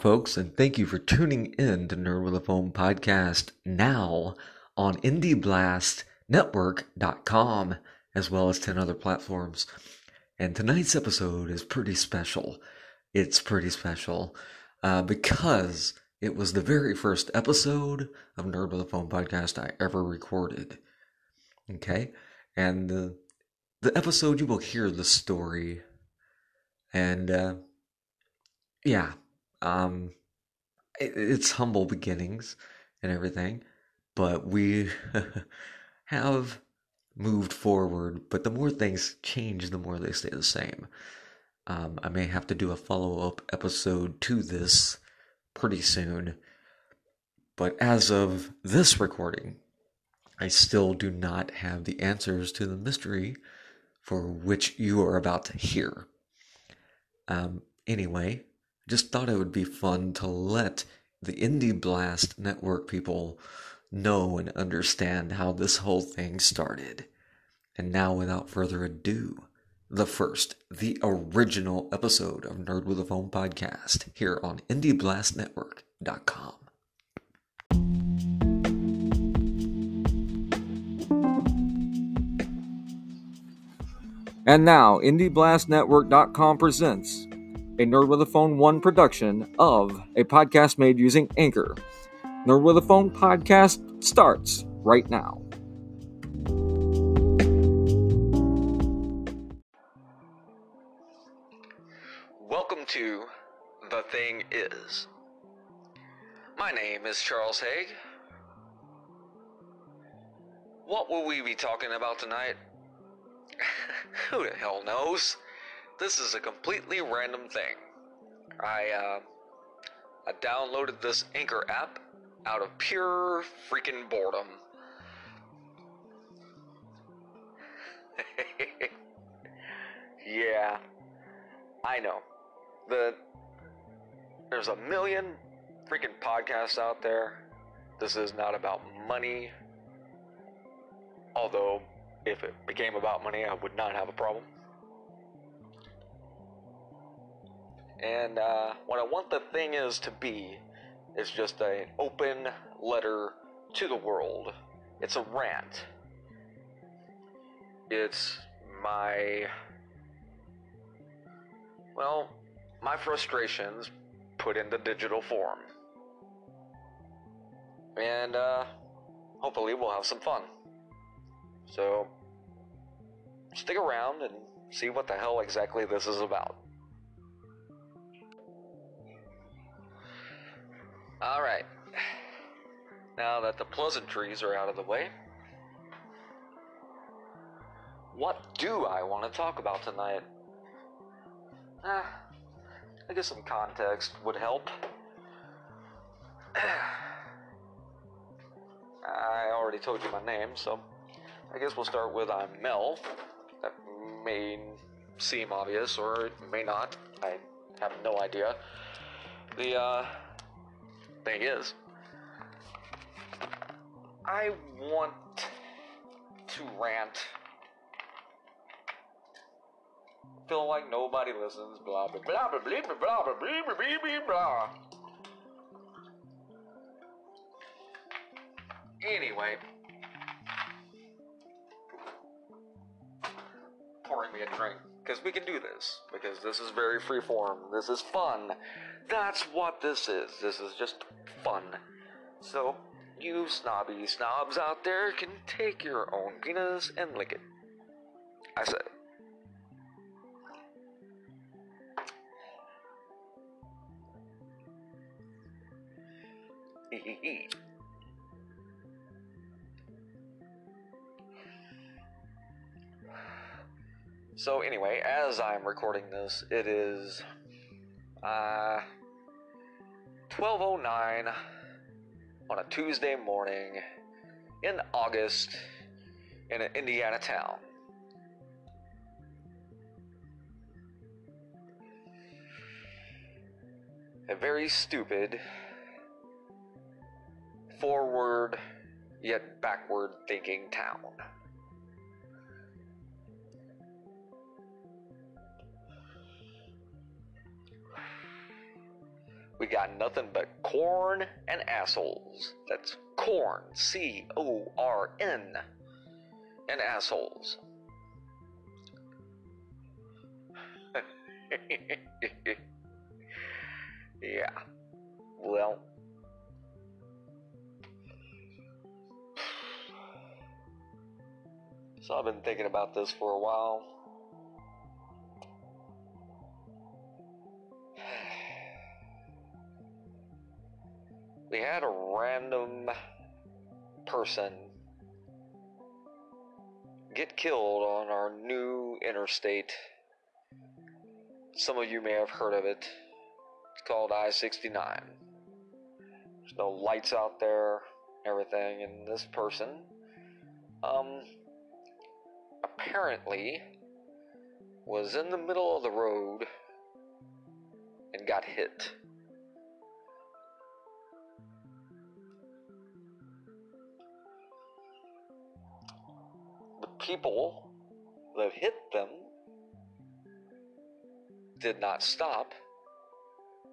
Folks, and thank you for tuning in to Nerd with a Phone podcast now on IndieBlastNetwork.com as well as 10 other platforms. And tonight's episode is pretty special. It's pretty special uh, because it was the very first episode of Nerd with a Phone podcast I ever recorded. Okay? And the, the episode, you will hear the story. And, uh, yeah um, it, it's humble beginnings and everything, but we have moved forward. But the more things change, the more they stay the same. Um, I may have to do a follow up episode to this pretty soon. But as of this recording, I still do not have the answers to the mystery for which you are about to hear. Um, anyway, just thought it would be fun to let the Indie Blast Network people know and understand how this whole thing started. And now, without further ado, the first, the original episode of Nerd with a Phone podcast here on IndieBlastNetwork.com. And now, IndieBlastNetwork.com presents a Nerd with a Phone 1 production of a podcast made using Anchor. Nerd with a Phone podcast starts right now. Welcome to The Thing Is. My name is Charles Haig. What will we be talking about tonight? Who the hell knows? This is a completely random thing. I, uh, I downloaded this Anchor app out of pure freaking boredom. yeah, I know. The there's a million freaking podcasts out there. This is not about money. Although, if it became about money, I would not have a problem. And uh, what I want the thing is to be is just an open letter to the world. It's a rant. It's my. Well, my frustrations put into digital form. And uh, hopefully we'll have some fun. So, stick around and see what the hell exactly this is about. All right. Now that the pleasantries are out of the way, what do I want to talk about tonight? Ah, I guess some context would help. I already told you my name, so I guess we'll start with I'm Mel. That may seem obvious, or it may not. I have no idea. The, uh, thing is, I want to rant. Feel like nobody listens, blah blah blah blah blah blah blah blah blah blah blah. Anyway, pouring me a drink because we can do this because this is very free form. This is fun. That's what this is. This is just fun. So, you snobby snobs out there can take your own penis and lick it. I said it. So anyway, as I'm recording this, it is uh 1209 on a Tuesday morning in August in an Indiana town. A very stupid, forward yet backward thinking town. We got nothing but corn and assholes. That's corn, C O R N, and assholes. yeah. Well. So I've been thinking about this for a while. We had a random person get killed on our new interstate. Some of you may have heard of it. It's called I 69. There's no lights out there, everything, and this person, um, apparently was in the middle of the road and got hit. People that hit them did not stop,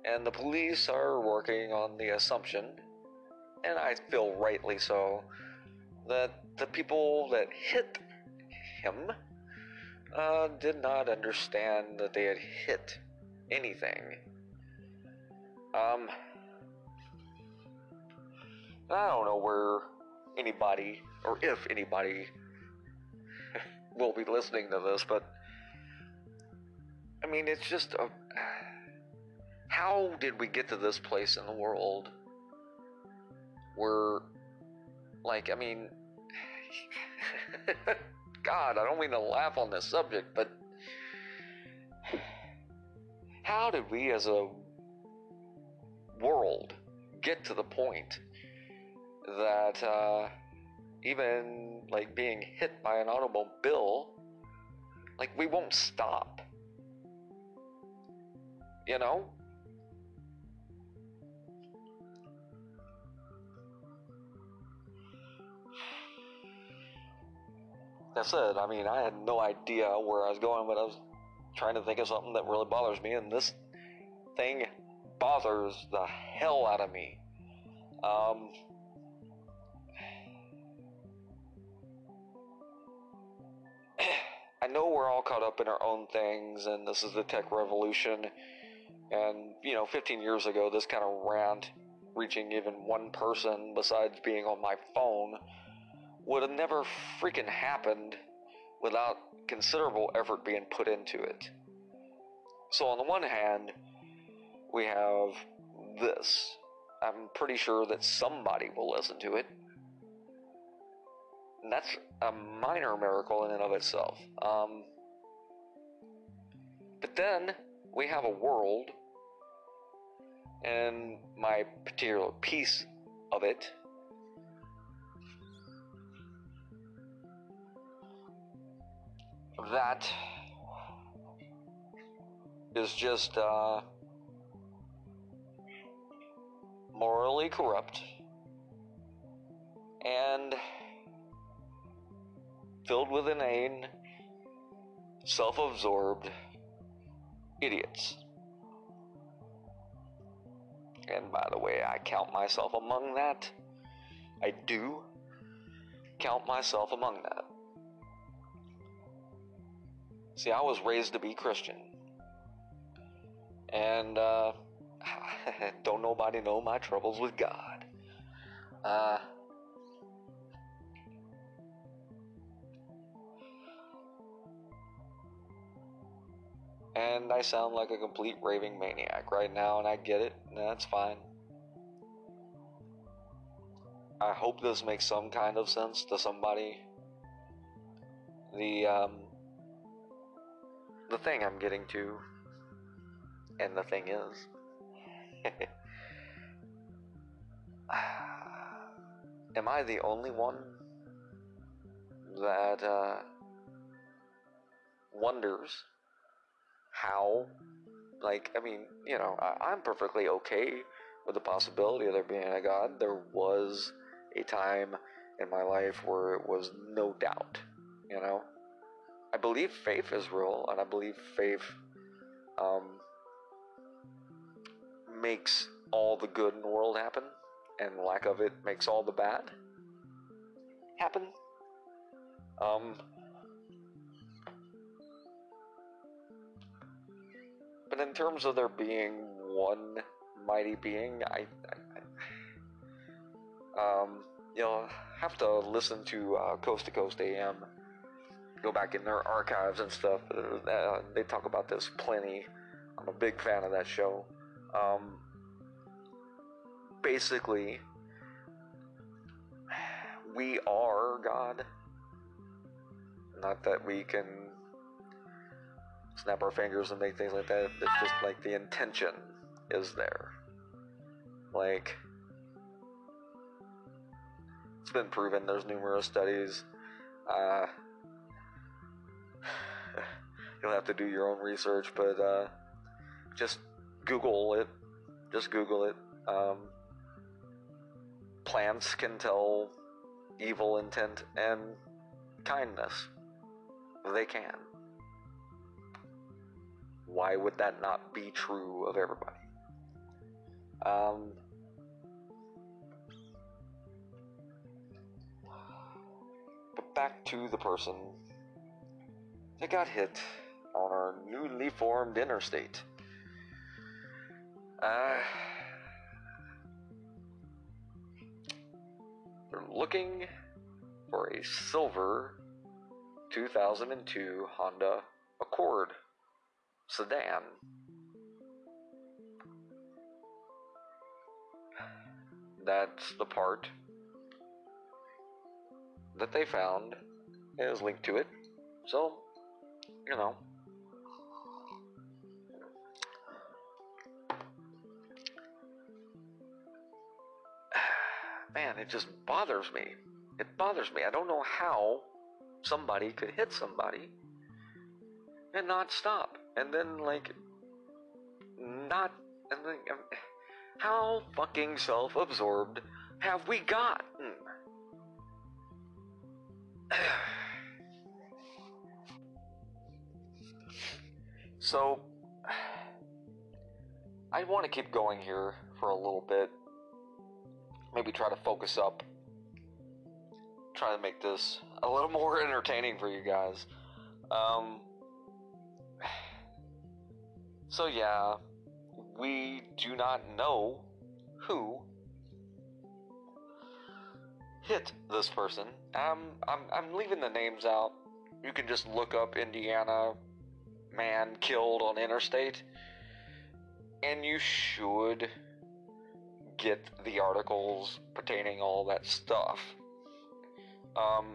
and the police are working on the assumption, and I feel rightly so, that the people that hit him uh, did not understand that they had hit anything. Um, I don't know where anybody, or if anybody, will be listening to this, but I mean, it's just a. How did we get to this place in the world where, like, I mean, God, I don't mean to laugh on this subject, but how did we as a world get to the point that uh, even like being hit by an automobile, like we won't stop? You know? That's it. I mean, I had no idea where I was going, but I was trying to think of something that really bothers me, and this thing bothers the hell out of me. Um, I know we're all caught up in our own things, and this is the tech revolution. And, you know, 15 years ago, this kind of rant, reaching even one person besides being on my phone, would have never freaking happened without considerable effort being put into it. So, on the one hand, we have this. I'm pretty sure that somebody will listen to it. And that's a minor miracle in and of itself. Um, but then we have a world, and my particular piece of it that is just uh, morally corrupt and filled with inane, self absorbed idiots. And by the way, I count myself among that. I do count myself among that. See, I was raised to be Christian. And, uh, don't nobody know my troubles with God. Uh, and I sound like a complete raving maniac right now, and I get it, and that's fine. I hope this makes some kind of sense to somebody. The, um, the thing I'm getting to, and the thing is, am I the only one that uh, wonders how? Like, I mean, you know, I, I'm perfectly okay with the possibility of there being a God. There was a time in my life where it was no doubt, you know. I believe faith is real, and I believe faith um, makes all the good in the world happen, and lack of it makes all the bad happen. Um, but in terms of there being one mighty being, I, I, I um, you'll have to listen to uh, Coast to Coast AM. Go back in their archives and stuff. Uh, they talk about this plenty. I'm a big fan of that show. Um, basically, we are God. Not that we can snap our fingers and make things like that. It's just like the intention is there. Like, it's been proven. There's numerous studies. Uh, you'll have to do your own research, but uh, just Google it. Just Google it. Um, plants can tell evil intent and kindness. They can. Why would that not be true of everybody? Um, but back to the person that got hit on our newly formed interstate. Uh, they're looking for a silver 2002 Honda Accord sedan. That's the part that they found is linked to it. So, you know. Man, it just bothers me. It bothers me. I don't know how somebody could hit somebody and not stop. And then, like, not. And then, um, how fucking self absorbed have we gotten? so, I want to keep going here for a little bit. Maybe try to focus up. Try to make this a little more entertaining for you guys. Um, so, yeah, we do not know who hit this person. Um, I'm, I'm leaving the names out. You can just look up Indiana man killed on interstate, and you should get the articles pertaining all that stuff. Um,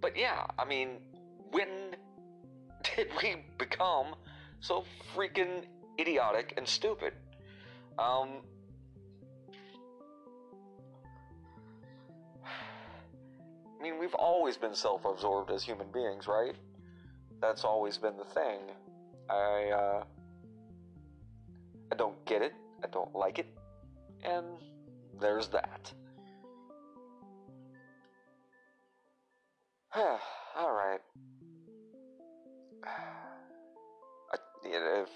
but yeah, I mean, when did we become so freaking idiotic and stupid? Um, I mean, we've always been self absorbed as human beings, right? That's always been the thing. I, uh, I don't get it, I don't like it, and there's that. Alright. If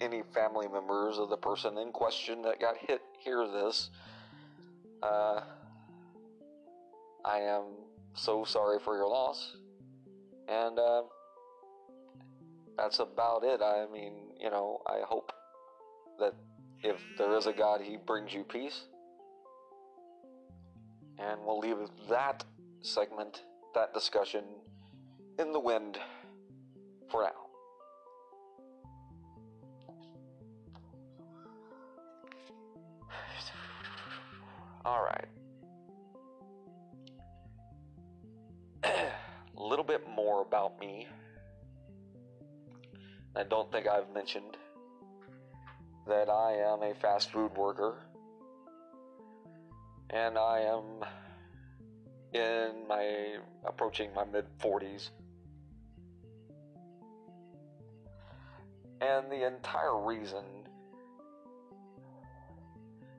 any family members of the person in question that got hit hear this, uh, I am so sorry for your loss. And, uh, that's about it. I mean, you know, I hope that if there is a God, He brings you peace. And we'll leave that segment, that discussion, in the wind for now. All right. a little bit more about me. I don't think I've mentioned that I am a fast food worker. And I am in my approaching my mid 40s. And the entire reason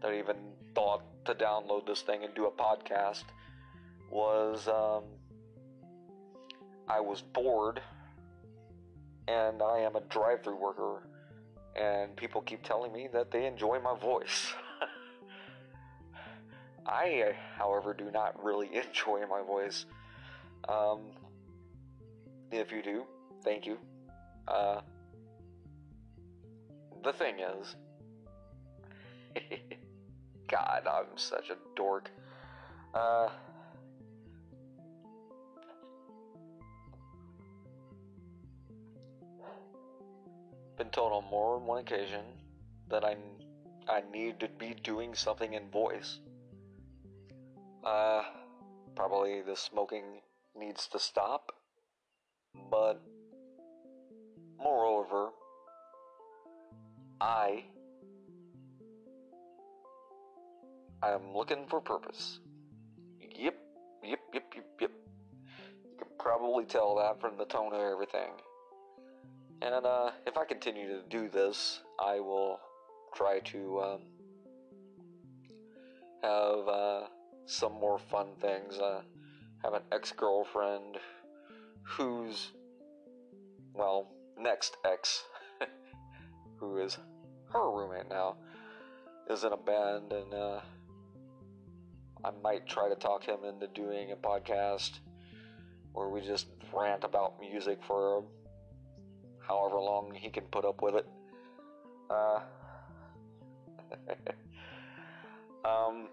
that I even thought to download this thing and do a podcast was um, I was bored and I am a drive through worker, and people keep telling me that they enjoy my voice. I, however, do not really enjoy my voice. Um, if you do, thank you. Uh, the thing is, God, I'm such a dork. Uh, been told on more than one occasion that I I need to be doing something in voice. Uh, probably the smoking needs to stop, but moreover, I I'm looking for purpose. Yep, yep, yep, yep, yep. You can probably tell that from the tone of everything. And uh, if I continue to do this, I will try to um, have uh, some more fun things. Uh, have an ex girlfriend who's, well, next ex, who is her roommate now, is in a band, and uh, I might try to talk him into doing a podcast where we just rant about music for however long he can put up with it. Uh, um,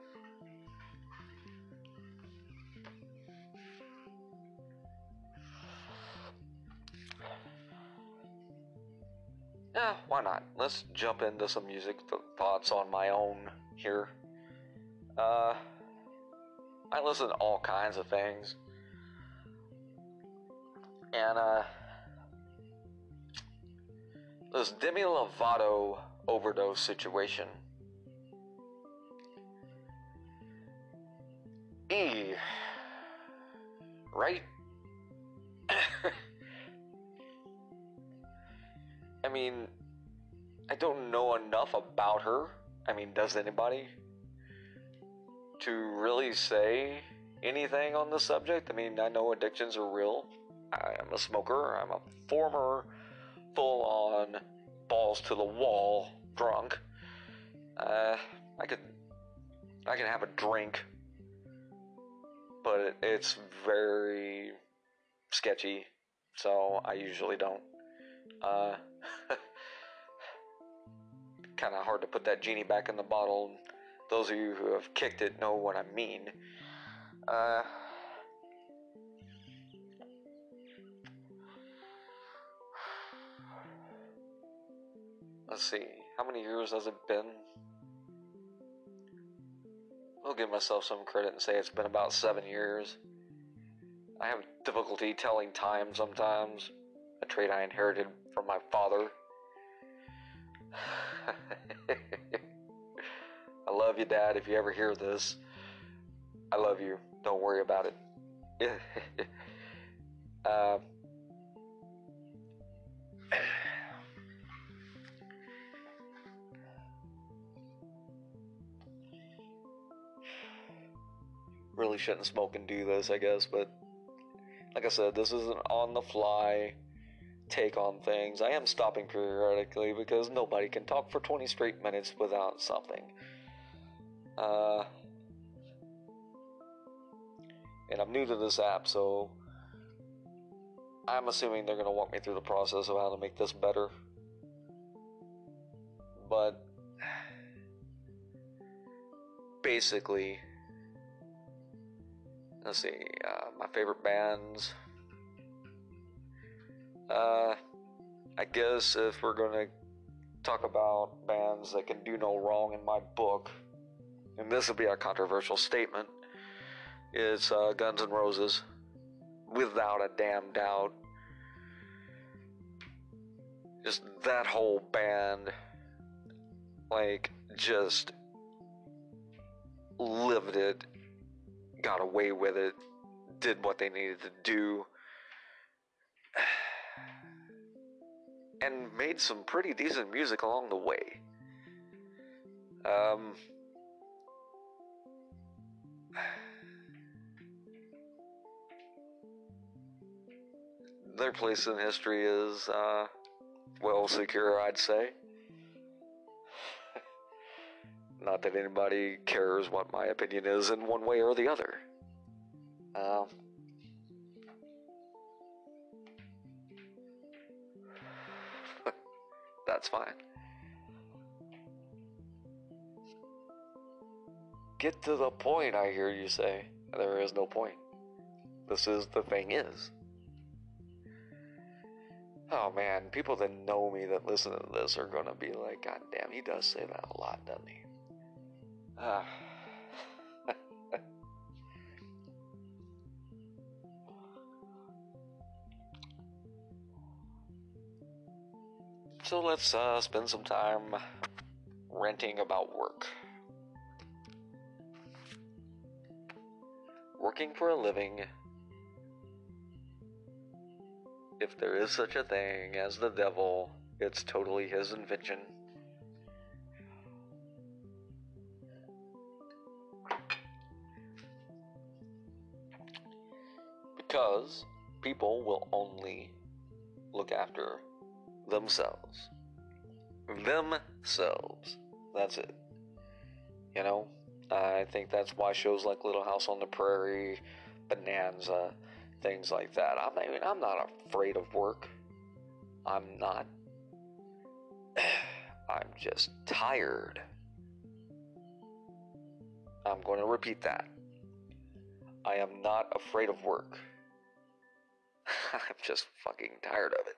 yeah, why not? Let's jump into some music th- thoughts on my own here. Uh, I listen to all kinds of things. And, uh, this Demi Lovato overdose situation. E. Right? I mean, I don't know enough about her. I mean, does anybody? To really say anything on the subject? I mean, I know addictions are real. I am a smoker. I'm a former full on balls to the wall drunk. Uh, I could I can have a drink, but it's very sketchy, so I usually don't. Uh, kind of hard to put that genie back in the bottle. Those of you who have kicked it know what I mean. Uh, let's see, how many years has it been? I'll give myself some credit and say it's been about seven years. I have difficulty telling time sometimes, a trait I inherited from my father. I love you, Dad, if you ever hear this. I love you. Don't worry about it. uh, really shouldn't smoke and do this, I guess, but like I said, this is an on the fly take on things. I am stopping periodically because nobody can talk for 20 straight minutes without something. Uh, and I'm new to this app, so I'm assuming they're going to walk me through the process of how to make this better. But basically, let's see, uh, my favorite bands. Uh, I guess if we're gonna talk about bands that can do no wrong in my book, and this will be a controversial statement, it's uh, Guns N' Roses, without a damn doubt. Just that whole band, like, just lived it, got away with it, did what they needed to do. And made some pretty decent music along the way. Um, their place in history is, uh, well secure, I'd say. Not that anybody cares what my opinion is in one way or the other. Um, that's fine. Get to the point, I hear you say. There is no point. This is the thing is. Oh man, people that know me that listen to this are gonna be like, God damn, he does say that a lot, doesn't he? Ah. So let's uh, spend some time ranting about work. Working for a living, if there is such a thing as the devil, it's totally his invention. Because people will only look after themselves. Themselves. That's it. You know, I think that's why shows like Little House on the Prairie, Bonanza, things like that. I'm not, I'm not afraid of work. I'm not. I'm just tired. I'm going to repeat that. I am not afraid of work. I'm just fucking tired of it.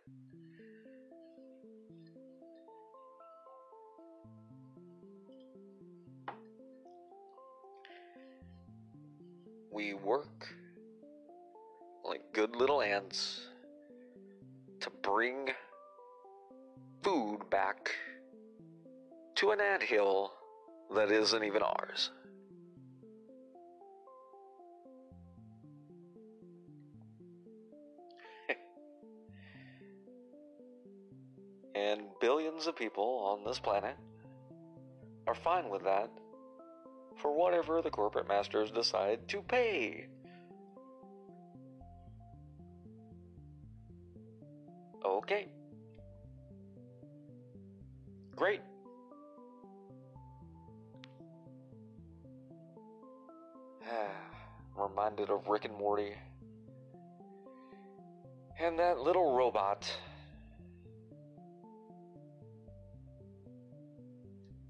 We work like good little ants to bring food back to an anthill that isn't even ours. and billions of people on this planet are fine with that for whatever the corporate masters decide to pay. Okay. Great. Reminded of Rick and Morty. And that little robot.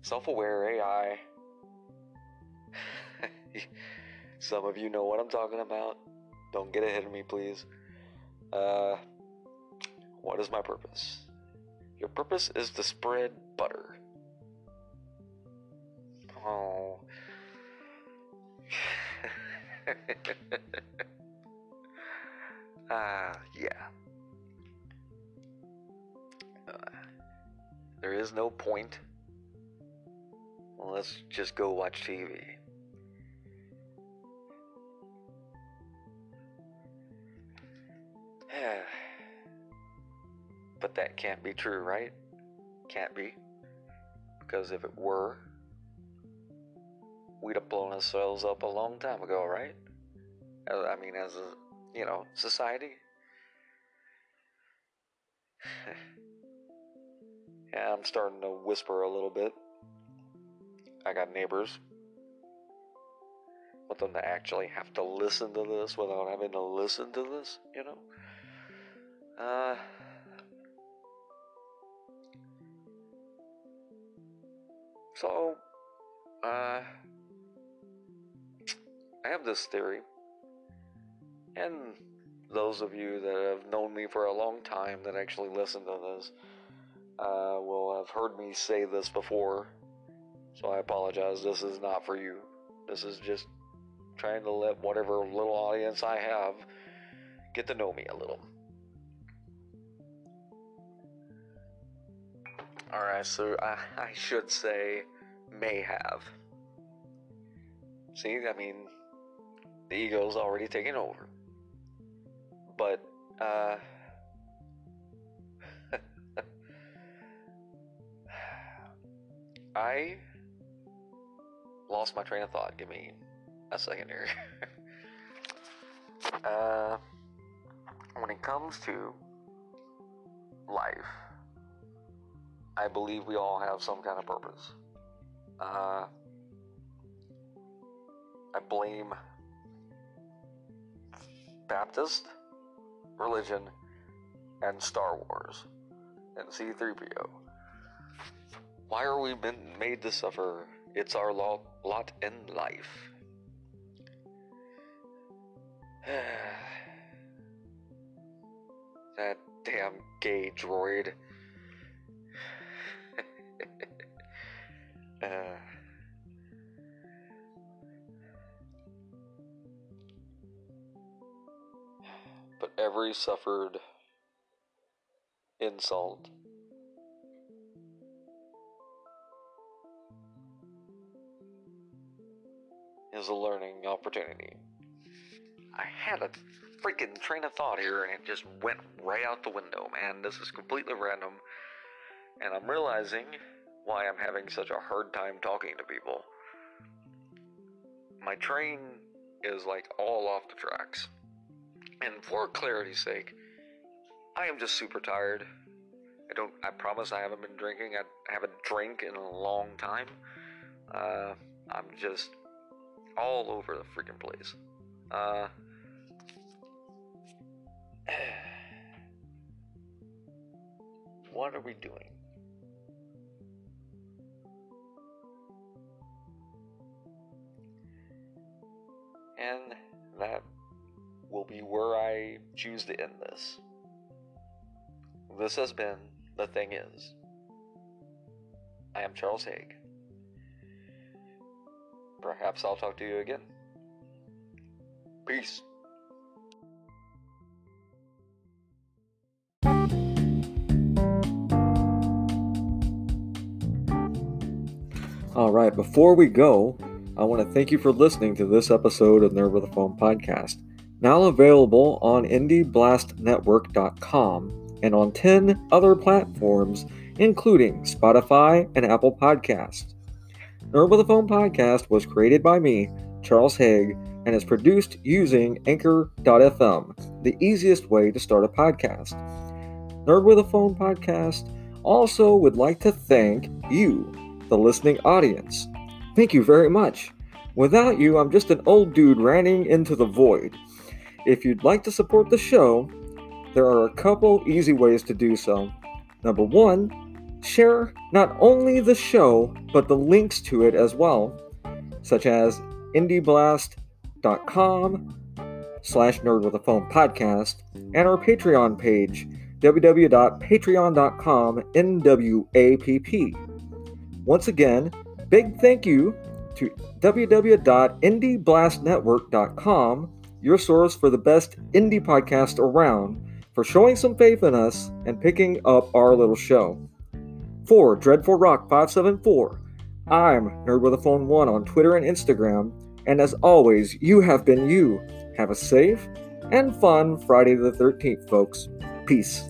Self aware AI. Some of you know what I'm talking about. Don't get ahead of me, please. Uh, what is my purpose? Your purpose is to spread butter. Oh. Ah, uh, yeah. Uh, there is no point. Let's just go watch TV. but that can't be true, right? Can't be. Because if it were, we'd have blown ourselves up a long time ago, right? Uh, I mean, as a, you know, society. yeah, I'm starting to whisper a little bit. I got neighbors. Want them to actually have to listen to this without having to listen to this, you know? Uh. So, uh, I have this theory, and those of you that have known me for a long time that actually listen to this uh, will have heard me say this before. So I apologize. This is not for you. This is just trying to let whatever little audience I have get to know me a little. Alright, so I, I should say may have. See, I mean, the ego's already taken over. But, uh. I lost my train of thought. Give me a second here. uh, when it comes to life, I believe we all have some kind of purpose. Uh, I blame Baptist religion and Star Wars and C3PO. Why are we made to suffer? It's our lot, lot in life. that damn gay droid. Uh, but every suffered insult is a learning opportunity. I had a freaking train of thought here and it just went right out the window, man. This is completely random. And I'm realizing why I'm having such a hard time talking to people. My train is like all off the tracks. And for clarity's sake, I am just super tired. I don't, I promise I haven't been drinking. I haven't drank in a long time. Uh, I'm just all over the freaking place. Uh, what are we doing? And that will be where I choose to end this. This has been The Thing Is. I am Charles Haig. Perhaps I'll talk to you again. Peace. All right, before we go, I want to thank you for listening to this episode of Nerd with a Phone podcast. Now available on IndieBlastNetwork.com and on 10 other platforms, including Spotify and Apple Podcasts. Nerd with a Phone podcast was created by me, Charles Haig, and is produced using Anchor.fm, the easiest way to start a podcast. Nerd with a Phone podcast also would like to thank you the listening audience. Thank you very much. Without you, I'm just an old dude ranting into the void. If you'd like to support the show, there are a couple easy ways to do so. Number one, share not only the show, but the links to it as well, such as indieblast.com slash nerd with a phone podcast and our Patreon page, www.patreon.com NWAPP. Once again, big thank you to www.indieblastnetwork.com, your source for the best indie podcast around, for showing some faith in us and picking up our little show. For Dreadful Rock 574, I'm Nerd with a Phone 1 on Twitter and Instagram, and as always, you have been you. Have a safe and fun Friday the 13th, folks. Peace.